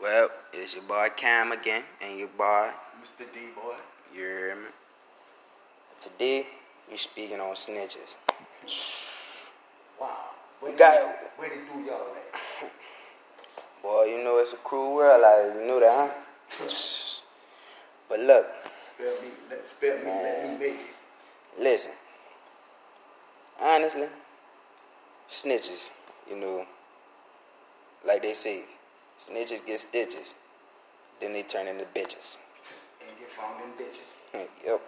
Well, it's your boy Cam again, and your boy, Mr. D boy. you hear me? Today, we speaking on snitches. Wow. Where We got- Where they do y'all at? Boy, you know it's a cruel world out here. You know that, huh? But look, Spell me. Let spell me. Let me make it. listen. Honestly, snitches, you know, like they say, snitches get stitches, then they turn into bitches. And get found in ditches. yep.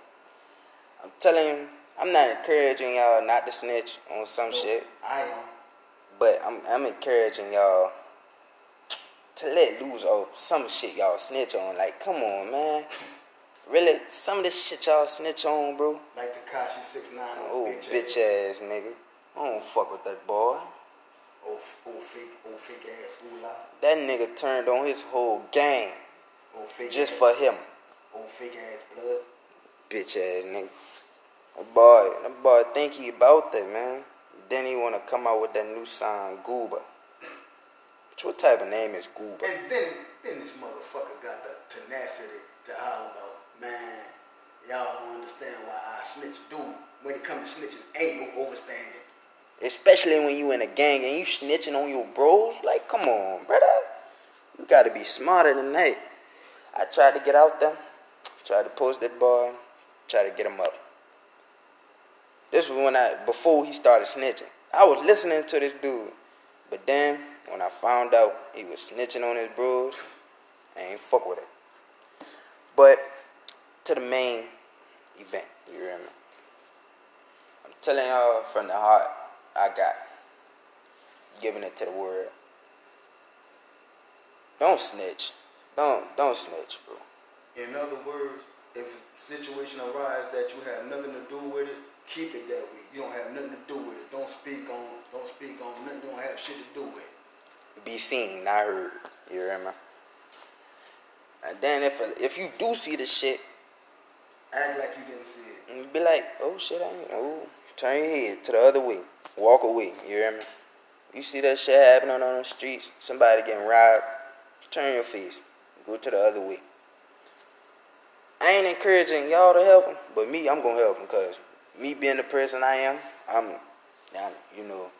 I'm telling you, I'm not encouraging y'all not to snitch on some No, shit, I am. but I'm I'm encouraging y'all to let loose of some shit y'all snitch on. Like, come on, man. Really, some of this shit y'all snitch on, bro. Like Tekashi six nine. Oh, bitch ass nigga. I don't fuck with that boy. Oh, old, old oh, fake, ass oolah. That nigga turned on his whole gang just ass, for him. Old fake ass blood. Bitch ass nigga. That boy, that boy think he about that, man. Then he wanna come out with that new song, Gooba. Which what type of name is Gooba? And then, then this motherfucker got the tenacity to holler about, man, y'all don't understand why I snitch. Dude, when it comes to snitching, ain't no overstanding. Especially when you in a gang and you snitching on your bros. Like, come on, brother. You gotta be smarter than that. I tried to get out there, tried to post that boy, tried to get him up. This was when I before he started snitching. I was listening to this dude. But then when I found out he was snitching on his bros, I ain't fuck with it. But to the main event, you me? I'm telling y'all from the heart, I got giving it to the world. Don't snitch. Don't don't snitch, bro. In other words, if a situation arises that you have nothing to do with it, keep it that way. You don't have nothing to do with it. Don't speak on don't speak on nothing you don't have shit to do with. It. Be seen, not heard. You hear me? And then if if you do see the shit, Act like you didn't see it. be like, oh shit, I ain't oh turn your head to the other way. Walk away. You hear me? You see that shit happening on the streets, somebody getting robbed, turn your face. Go to the other way. I ain't encouraging y'all to help him, but me, I'm gonna help him because me being the person I am, I'm, I'm you know,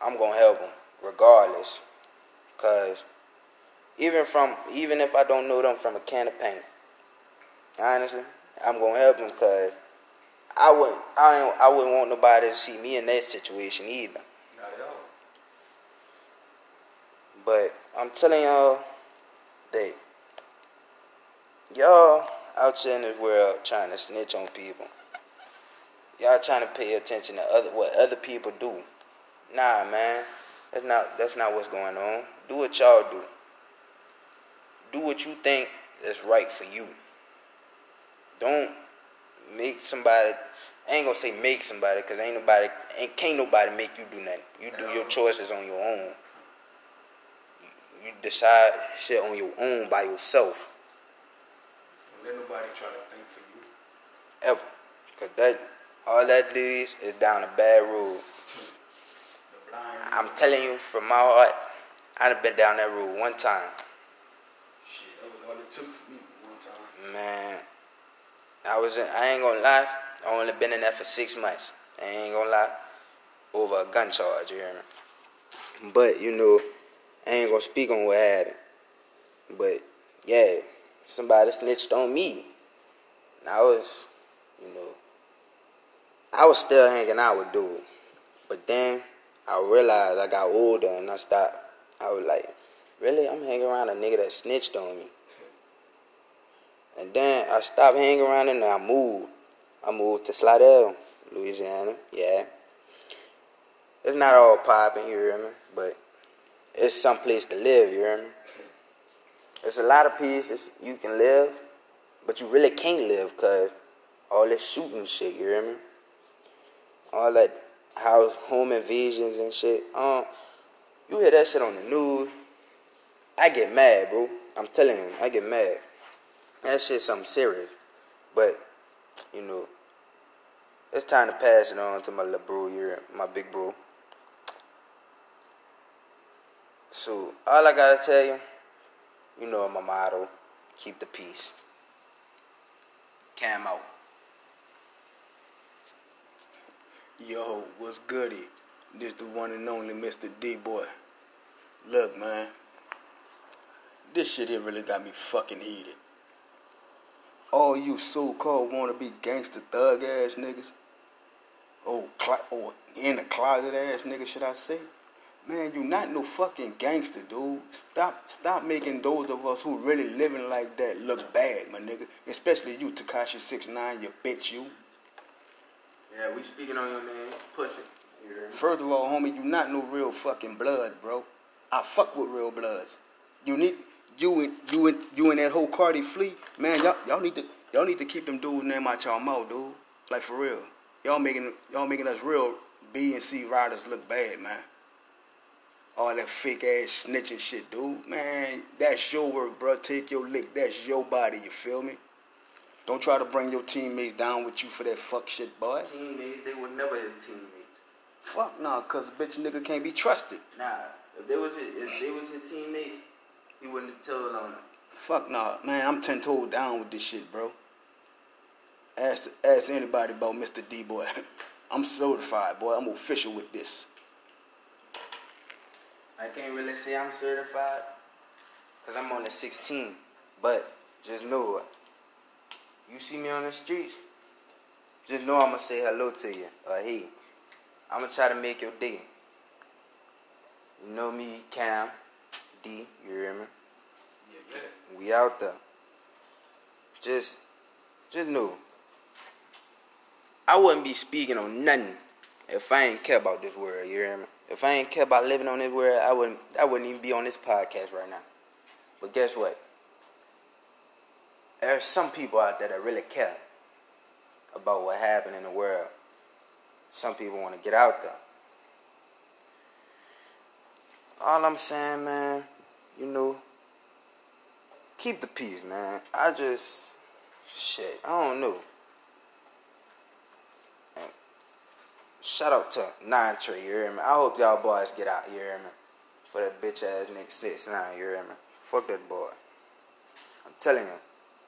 I'm gonna help him regardless. Cause even from even if I don't know them from a can of paint, honestly, I'm gonna help him because I wouldn't I I wouldn't want nobody to see me in that situation either. Not at all. But I'm telling y'all that y'all out here in this world trying to snitch on people. Y'all trying to pay attention to other what other people do. Nah, man. That's not that's not what's going on. Do what y'all do. Do what you think is right for you. Don't make somebody I ain't gonna say make somebody because ain't nobody ain't can't nobody make you do nothing. You do your choices on your own. You decide shit on your own by yourself. Don't let nobody try to think for you. Ever. Cause that all that leads is down a bad road. The blind I'm telling you from my heart, I done been down that road one time. shit. That was all it took for me one time. Man, I was in, I ain't gonna lie, I only been in there for six months. I ain't gonna lie. Over a gun charge, you hear me? But you know, I ain't gonna speak on what happened. But yeah, somebody snitched on me. And I was, you know, I was still hanging out with dude. But then I realized I got older and I stopped. I was like, really? I'm hanging around a nigga that snitched on me. And then I stopped hanging around and I moved. I moved to Slidell, Louisiana. Yeah. It's not all popping, you hear me? But it's some place to live, you me? It's a lot of places you can live, but you really can't live because all this shooting shit, you hear? All that house home invasions and shit. Um, you hear that shit on the news, I get mad, bro. I'm telling you, I get mad. That shit's something serious. But, you know, it's time to pass it on to my little bro here, my big bro. So all I gotta tell you, You know my motto. Keep the peace. Cam out. Yo, what's goody? This the one and only Mr. D boy. Look, man. This shit here really got me fucking heated. All you so-called wanna-be gangster thug ass niggas. Oh, cl- or oh, in the closet ass nigga, should I say? Man, you not no fucking gangster, dude. Stop, stop making those of us who really living like that look bad, my nigga. Especially you, Tekashi Six Nine, you bitch, you. Yeah, we speaking on your man, pussy. Me? First of all, homie, you not no real fucking blood, bro. I fuck with real bloods. You need you and you and you and that whole Cardi Flea, man. Y'all y'all need to y'all need to keep them dudes name out y'all mouth, dude. Like for real. Y'all making y'all making us real B and C riders look bad, man. All that fake ass snitching shit, dude. Man, that's your work, bro. Take your lick. That's your body. You feel me? Don't try to bring your teammates down with you for that fuck shit, boy. Teammates, they were never his teammates. Fuck nah, cause bitch nigga can't be trusted. Nah, if they was his, if they was his teammates, he wouldn't have told on them. Fuck nah, man. I'm ten toes down with this shit, bro. Ask ask anybody about Mr. D boy. I'm certified, boy. I'm official with this. I can't really say I'm certified, cause I'm on the 16. But just know, you see me on the streets, just know I'ma say hello to you or hey. I'ma try to make your day. You know me, Cam, D. You hear me? Yeah, yeah. We out there. Just, just know. I wouldn't be speaking on nothing if I ain't care about this world. You hear me? If I ain't care about living on this world, I wouldn't. I wouldn't even be on this podcast right now. But guess what? There are some people out there that really care about what happened in the world. Some people want to get out there. All I'm saying, man, you know, keep the peace, man. I just, shit, I don't know. And shout out to Nine Trey, you hear me? I hope y'all boys get out, you hear me? For that bitch ass nigga six nine, you hear me? Fuck that boy. I'm telling you.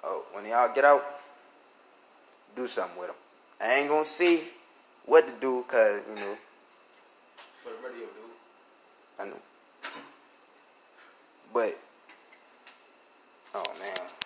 Oh, when y'all get out, do something with him. I ain't gonna see what to do, cause you know, For the radio, dude. I know. But, oh man.